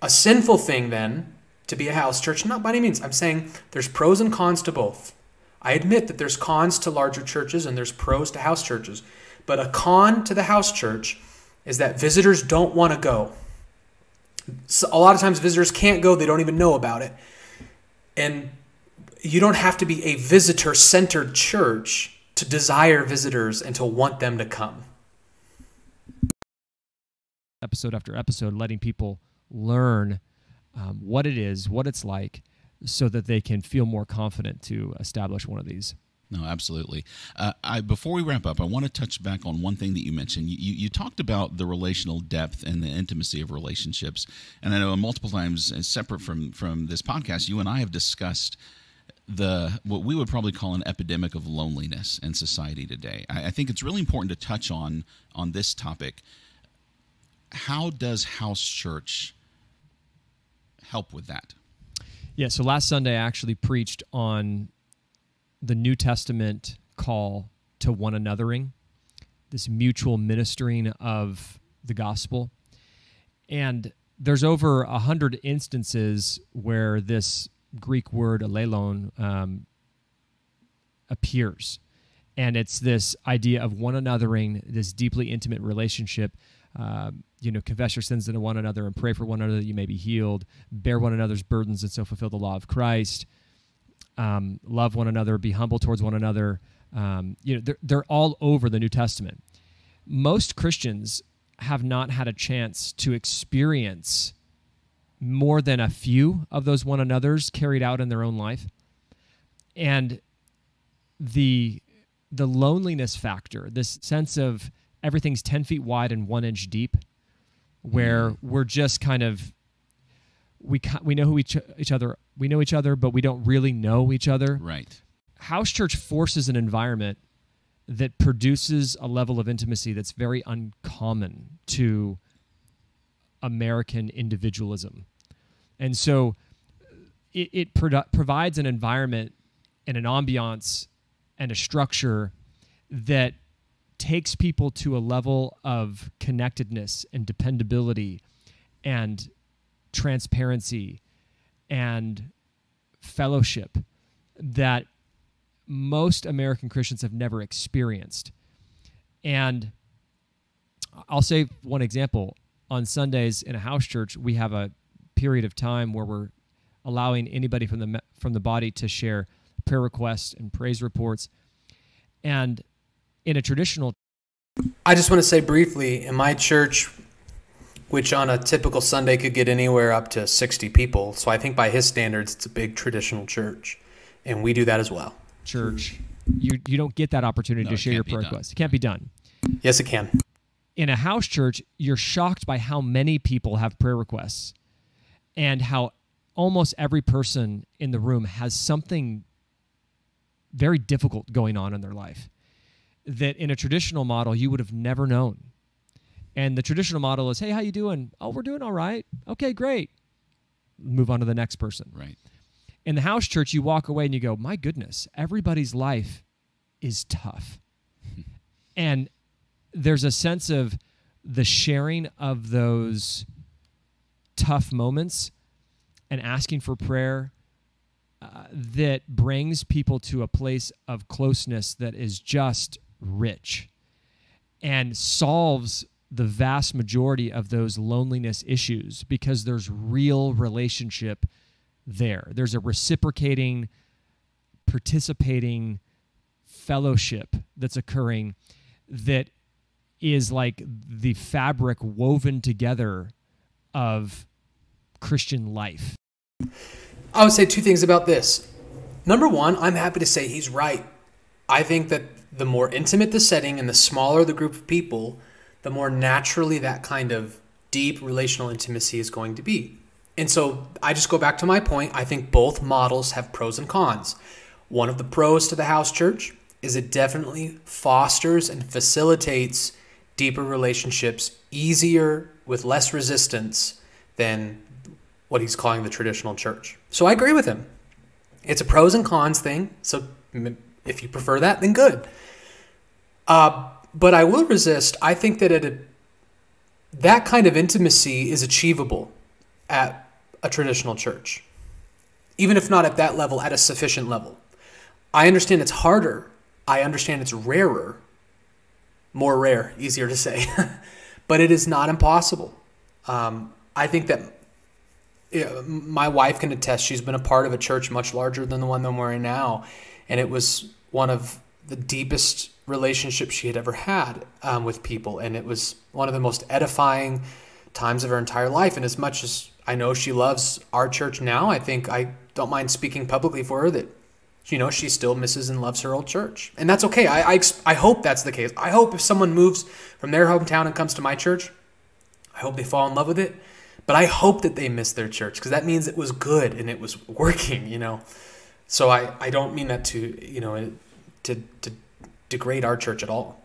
a sinful thing then to be a house church. Not by any means. I'm saying there's pros and cons to both. I admit that there's cons to larger churches and there's pros to house churches. But a con to the house church is that visitors don't want to go. So a lot of times visitors can't go, they don't even know about it. And you don't have to be a visitor centered church to desire visitors and to want them to come.
Episode after episode, letting people learn um, what it is, what it's like, so that they can feel more confident to establish one of these.
No, absolutely. Uh, I before we wrap up, I want to touch back on one thing that you mentioned. You, you, talked about the relational depth and the intimacy of relationships, and I know multiple times, uh, separate from from this podcast, you and I have discussed the what we would probably call an epidemic of loneliness in society today. I, I think it's really important to touch on on this topic. How does house church help with that?
Yeah, so last Sunday I actually preached on the New Testament call to one anothering, this mutual ministering of the gospel. And there's over a hundred instances where this Greek word allelon um, appears. And it's this idea of one anothering, this deeply intimate relationship uh, you know, confess your sins to one another and pray for one another that you may be healed. Bear one another's burdens and so fulfill the law of Christ. Um, love one another. Be humble towards one another. Um, you know, they're, they're all over the New Testament. Most Christians have not had a chance to experience more than a few of those one another's carried out in their own life, and the the loneliness factor, this sense of everything's 10 feet wide and one inch deep, where mm. we're just kind of we we know who each each other we know each other, but we don't really know each other.
Right.
House church forces an environment that produces a level of intimacy that's very uncommon to American individualism, and so it, it produ- provides an environment and an ambiance and a structure that takes people to a level of connectedness and dependability and transparency and fellowship that most American Christians have never experienced. And I'll say one example. On Sundays in a house church, we have a period of time where we're allowing anybody from the from the body to share prayer requests and praise reports And in a traditional
I just want to say briefly in my church, which on a typical Sunday could get anywhere up to 60 people. So I think by his standards, it's a big traditional church. And we do that as well.
church, you you don't get that opportunity
No,
to share your prayer
done.
requests. It can't be done.
Yes, it can.
in a house church, you're shocked by how many people have prayer requests and how almost every person in the room has something very difficult going on in their life that in a traditional model you would have never known. And the traditional model is, "Hey, how you doing? Oh, we're doing all right. Okay, great." Move on to the next person.
Right.
In the house church, you walk away and you go, "My goodness, everybody's life is tough." and there's a sense of the sharing of those tough moments and asking for prayer uh, that brings people to a place of closeness that is just rich and solves the vast majority of those loneliness issues because there's real relationship there. There's a reciprocating, participating fellowship that's occurring that is like the fabric woven together of Christian life.
I would say two things about this. Number one, I'm happy to say he's right. I think that the more intimate the setting and the smaller the group of people, the more naturally that kind of deep relational intimacy is going to be. And so I just go back to my point. I think both models have pros and cons. One of the pros to the house church is it definitely fosters and facilitates deeper relationships easier with less resistance than what he's calling the traditional church. So I agree with him. It's a pros and cons thing. So if you prefer that, then good. Uh, but I will resist. I think that that kind of intimacy is achievable at a traditional church, even if not at that level, at a sufficient level. I understand it's harder. I understand it's rarer, more rare, easier to say, but it is not impossible. Um, I think that my wife can attest she's been a part of a church much larger than the one that we're in now and it was one of the deepest relationships she had ever had um, with people. And it was one of the most edifying times of her entire life. And as much as i know she loves our church now i think i don't mind speaking publicly for her that you know she still misses and loves her old church. And that's okay. I, I, I hope that's the case. I hope if someone moves from their hometown and comes to my church i hope they fall in love with it. But I hope that they miss their church because that means it was good and it was working, you know. So I, I don't mean that to, you know, to, to degrade our church at all.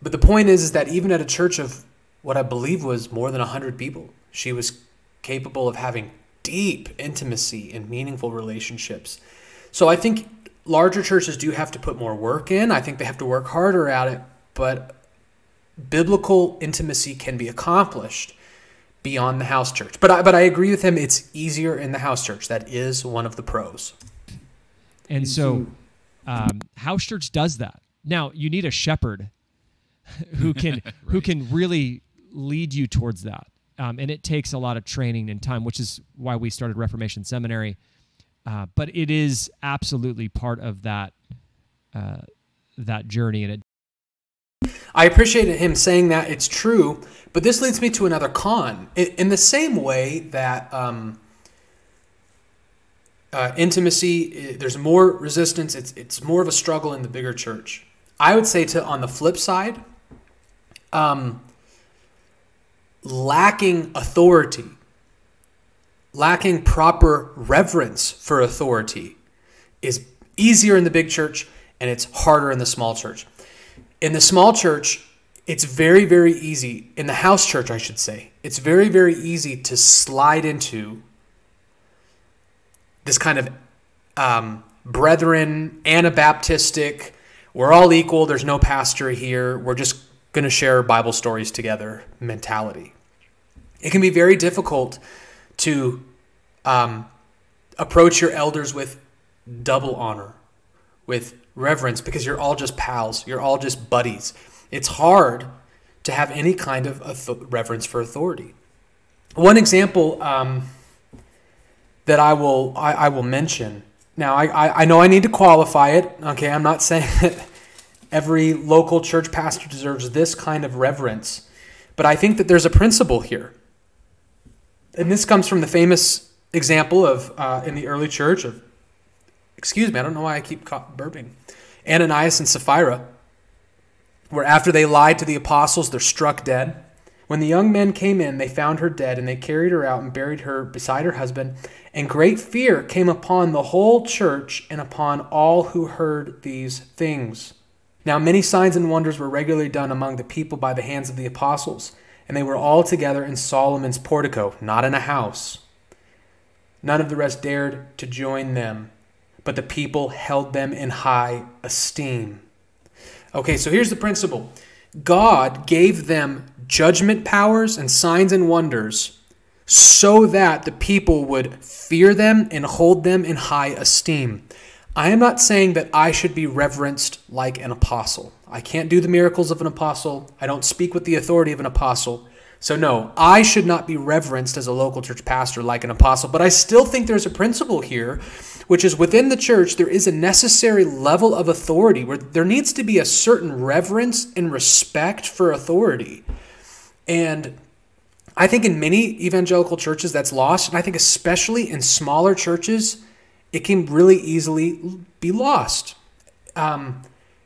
But the point is, is that even at a church of what I believe was more than 100 people, she was capable of having deep intimacy and meaningful relationships. So I think larger churches do have to put more work in. I think they have to work harder at it, but biblical intimacy can be accomplished beyond the house church. But I, but I agree with him. It's easier in the house church. That is one of the pros.
And so, um, house church does that. Now you need a shepherd who can who can really lead you towards that, um, and it takes a lot of training and time, which is why we started Reformation Seminary. Uh, but it is absolutely part of that uh, that journey, and it
I appreciate him saying that it's true, but this leads me to another con. In, in the same way that um, uh, intimacy, there's more resistance. It's it's more of a struggle in the bigger church. I would say to on the flip side, um, lacking authority, lacking proper reverence for authority, is easier in the big church and it's harder in the small church in the small church, it's very, very easy, in the house church, I should say, it's very, very easy to slide into this kind of um, brethren, Anabaptistic, we're all equal, there's no pastor here, we're just going to share Bible stories together mentality. It can be very difficult to um, approach your elders with double honor, with reverence, because you're all just pals, you're all just buddies. It's hard to have any kind of reverence for authority. One example um, that I will I, I will mention now. I, I I know I need to qualify it. Okay, I'm not saying that every local church pastor deserves this kind of reverence. But I think that there's a principle here. And this comes from the famous example of uh, in the early church of, excuse me, I don't know why I keep burping, Ananias and Sapphira, where after they lied to the apostles, they're struck dead. When the young men came in, they found her dead, and they carried her out and buried her beside her husband. And great fear came upon the whole church and upon all who heard these things. Now, many signs and wonders were regularly done among the people by the hands of the apostles, and they were all together in Solomon's portico, not in a house. None of the rest dared to join them, but the people held them in high esteem. Okay, so here's the principle God gave them judgment powers and signs and wonders so that the people would fear them and hold them in high esteem. I am not saying that I should be reverenced like an apostle. I can't do the miracles of an apostle. I don't speak with the authority of an apostle. So, no, I should not be reverenced as a local church pastor like an apostle, but I still think there's a principle here, which is within the church, there is a necessary level of authority where there needs to be a certain reverence and respect for authority. And I think in many evangelical churches that's lost, and I think especially in smaller churches, it can really easily be lost. Um,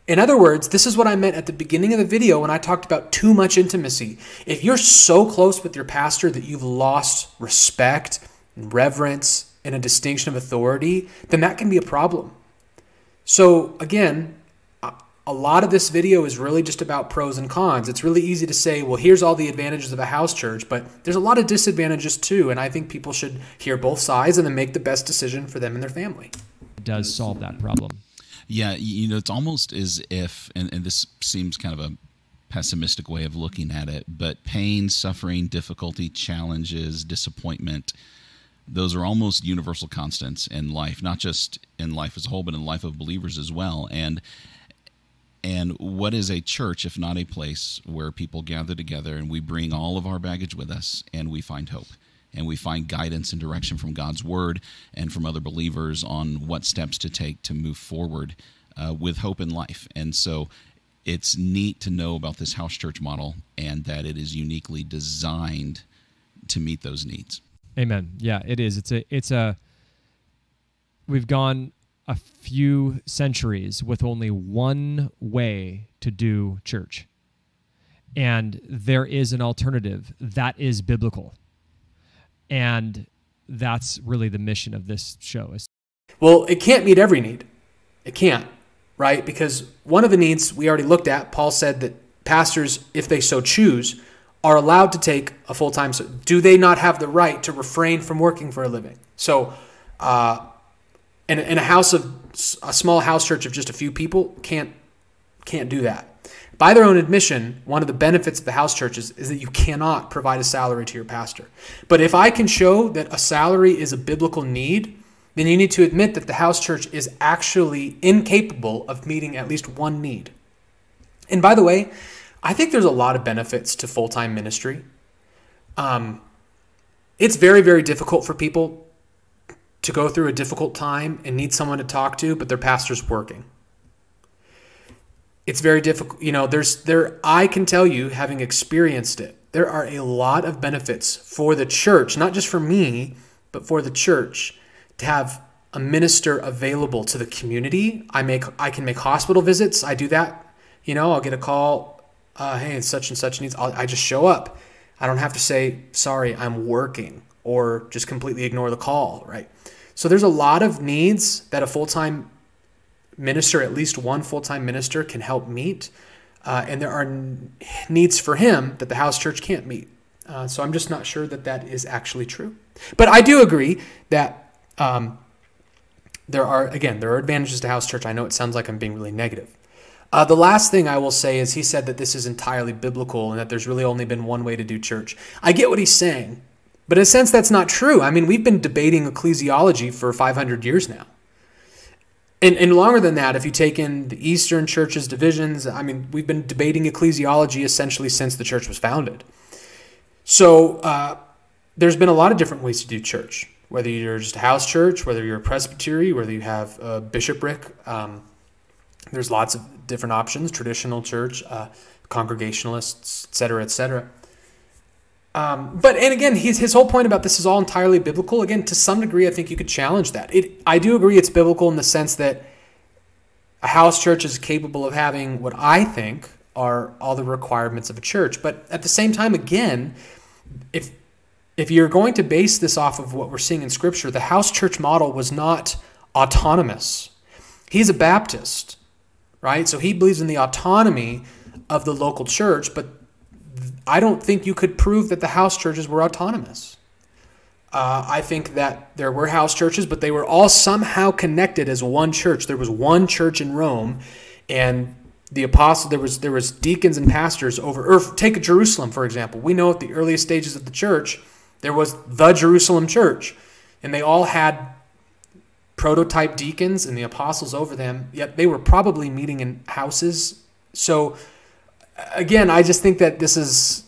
in other words, this is what I meant at the beginning of the video when I talked about too much intimacy. If you're so close with your pastor that you've lost respect and reverence and a distinction of authority, then that can be a problem. So, again, a lot of this video is really just about pros and cons. It's really easy to say, well, here's all the advantages of a house church, but there's a lot of disadvantages too. And I think people should hear both sides and then make the best decision for them and their family.
It does solve that problem.
Yeah, you know, it's almost as if, and, and this seems kind of a pessimistic way of looking at it, but pain, suffering, difficulty, challenges, disappointment, those are almost universal constants in life, not just in life as a whole, but in life of believers as well. And and what is a church if not a place where people gather together and we bring all of our baggage with us and we find hope? and we find guidance and direction from God's Word and from other believers on what steps to take to move forward uh, with hope in life. And so it's neat to know about this house church model and that it is uniquely designed to meet those needs.
Amen. Yeah, it is. It's a it's a we've gone a few centuries with only one way to do church. And there is an alternative that is biblical. And that's really the mission of this show is
well it can't meet every need. It can't right? Because one of the needs we already looked at paul said that pastors if they so choose are allowed to take a full-time do they not have the right to refrain from working for a living? So uh, in, in a house of a small house church of just a few people can't can't do that by their own admission, one of the benefits of the house churches is that you cannot provide a salary to your pastor. But if I can show that a salary is a biblical need, then you need to admit that the house church is actually incapable of meeting at least one need. And by the way, I think there's a lot of benefits to full time ministry. Um, it's very, very difficult for people to go through a difficult time and need someone to talk to, but their pastor's working it's very difficult. You know, there's there I can tell you having experienced it. There are a lot of benefits for the church, not just for me, but for the church to have a minister available to the community. I make I can make hospital visits. I do that. You know, I'll get a call, uh, hey, such and such needs. I'll, I just show up. I don't have to say sorry, I'm working, or just completely ignore the call, right? So there's a lot of needs that a full time minister, at least one full time minister, can help meet. Uh, and there are needs for him that the house church can't meet. Uh, so I'm just not sure that that is actually true. But I do agree that um, there are, again, there are advantages to house church. I know it sounds like I'm being really negative. Uh, the last thing I will say is he said that this is entirely biblical and that there's really only been one way to do church. I get what he's saying, but in a sense, that's not true. I mean, we've been debating ecclesiology for 500 years now and, and longer than that, if you take in the Eastern church's divisions, I mean, we've been debating ecclesiology essentially since the church was founded. So uh, there's been a lot of different ways to do church, whether you're just a house church, whether you're a presbytery, whether you have a bishopric. Um, There's lots of different options: traditional church, uh, Congregationalists, etc., etc. Um, but and again, his his whole point about this is all entirely biblical. Again, to some degree, I think you could challenge that. It I do agree it's biblical in the sense that a house church is capable of having what I think are all the requirements of a church. But at the same time, again, if if you're going to base this off of what we're seeing in Scripture, the house church model was not autonomous. He's a Baptist, right? So he believes in the autonomy of the local church, but I don't think you could prove that the house churches were autonomous. Uh, I think that there were house churches, but they were all somehow connected as one church. There was one church in Rome, and the apostle there was there was deacons and pastors over. Or take Jerusalem for example. We know at the earliest stages of the church there was the Jerusalem church, and they all had prototype deacons and the apostles over them. Yet they were probably meeting in houses. So again, I just think that this is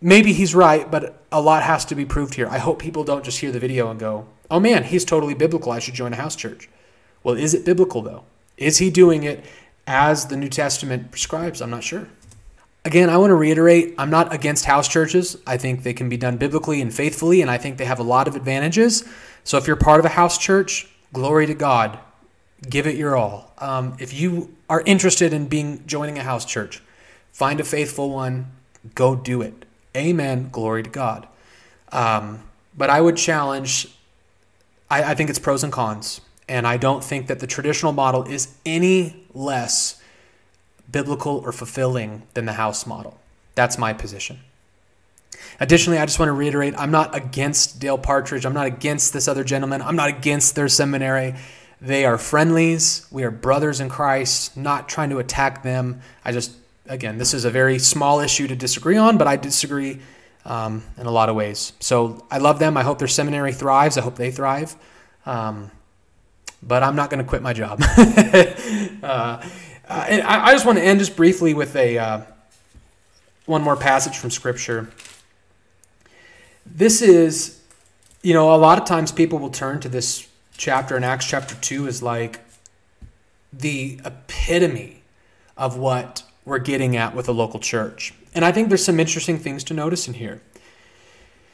maybe he's right, but a lot has to be proved here. I hope people don't just hear the video and go, oh man, he's totally biblical. I should join a house church. Well, is it biblical though? Is he doing it as the New Testament prescribes? I'm not sure. Again, I want to reiterate I'm not against house churches. I think they can be done biblically and faithfully, and I think they have a lot of advantages. So if you're part of a house church, glory to God. Give it your all. Um, if you are interested in being joining a house church, Find a faithful one, go do it. Amen. Glory to God. Um, but I would challenge, I, I think it's pros and cons. And I don't think that the traditional model is any less biblical or fulfilling than the house model. That's my position. Additionally, I just want to reiterate I'm not against Dale Partridge. I'm not against this other gentleman. I'm not against their seminary. They are friendlies. We are brothers in Christ, not trying to attack them. I just again, this is a very small issue to disagree on, but I disagree um, in a lot of ways. So I love them. I hope their seminary thrives. I hope they thrive. Um, but I'm not going to quit my job. uh, and I, I, just want to end just briefly with a uh, one more passage from Scripture. This is, you know, a lot of times people will turn to this chapter in Acts chapter 2 as like the epitome of what we're getting at with a local church. And I think there's some interesting things to notice in here.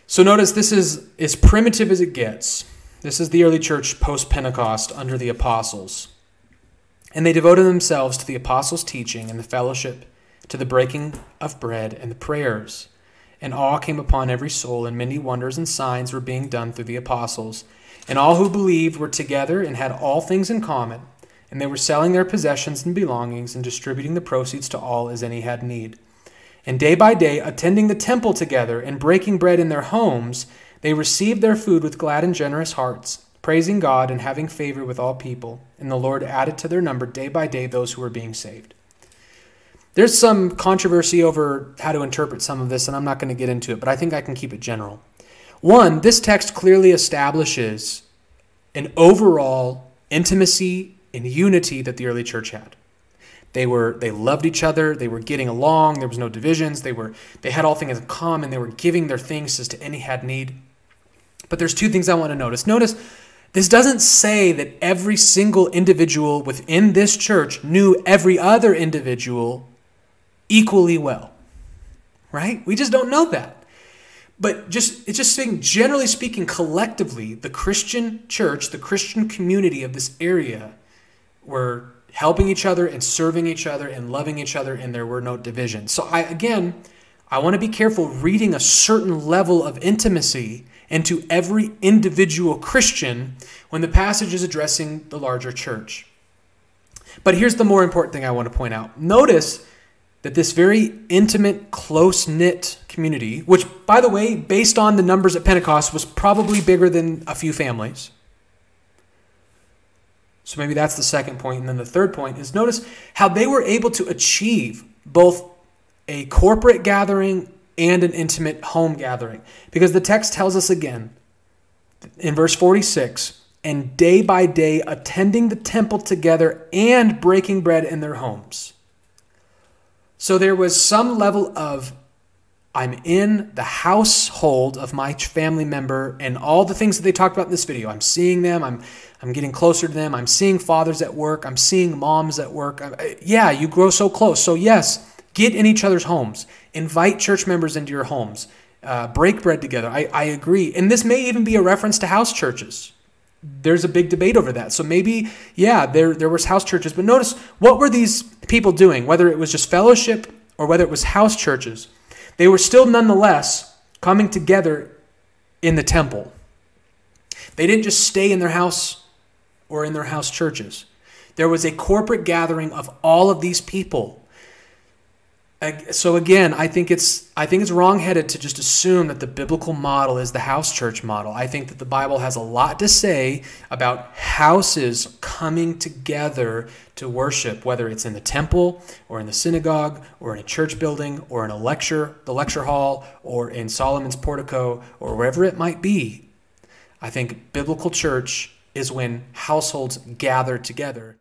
So notice this is as primitive as it gets. This is the early church post Pentecost under the apostles. And they devoted themselves to the apostles' teaching and the fellowship, to the breaking of bread and the prayers. And awe came upon every soul, and many wonders and signs were being done through the apostles. And all who believed were together and had all things in common and they were selling their possessions and belongings and distributing the proceeds to all as any had need. And day by day, attending the temple together and breaking bread in their homes, they received their food with glad and generous hearts, praising God and having favor with all people. And the Lord added to their number day by day those who were being saved. There's some controversy over how to interpret some of this, and I'm not going to get into it, but I think I can keep it general. One, this text clearly establishes an overall intimacy in unity that the early church had. They were they loved each other, they were getting along, there was no divisions, they were they had all things in common, they were giving their things as to any had need. But there's two things I want to notice. Notice this doesn't say that every single individual within this church knew every other individual equally well. Right? We just don't know that. But just it's just saying generally speaking collectively the Christian church, the Christian community of this area were helping each other and serving each other and loving each other, and there were no divisions. So, I again, I want to be careful reading a certain level of intimacy into every individual Christian when the passage is addressing the larger church. But here's the more important thing I want to point out. Notice that this very intimate, close knit community, which, by the way, based on the numbers at Pentecost, was probably bigger than a few families, so maybe that's the second point. And then the third point is notice how they were able to achieve both a corporate gathering and an intimate home gathering. Because the text tells us again in verse 46 and day by day attending the temple together and breaking bread in their homes. So there was some level of I'm in the household of my family member and all the things that they talked about in this video. I'm seeing them. I'm I'm getting closer to them. I'm seeing fathers at work. I'm seeing moms at work. I, yeah, you grow so close. So yes, get in each other's homes. Invite church members into your homes. Uh, break bread together. I, I agree. And this may even be a reference to house churches. There's a big debate over that. So maybe, yeah, there, there was house churches. But notice, what were these people doing? Whether it was just fellowship or whether it was house churches they were still nonetheless coming together in the temple. They didn't just stay in their house or in their house churches. There was a corporate gathering of all of these people so again, I think it's I think it's wrongheaded to just assume that the biblical model is the house church model. I think that the Bible has a lot to say about houses coming together to worship, whether it's in the temple or in the synagogue or in a church building or in a lecture, the lecture hall or in Solomon's portico or wherever it might be. I think biblical church is when households gather together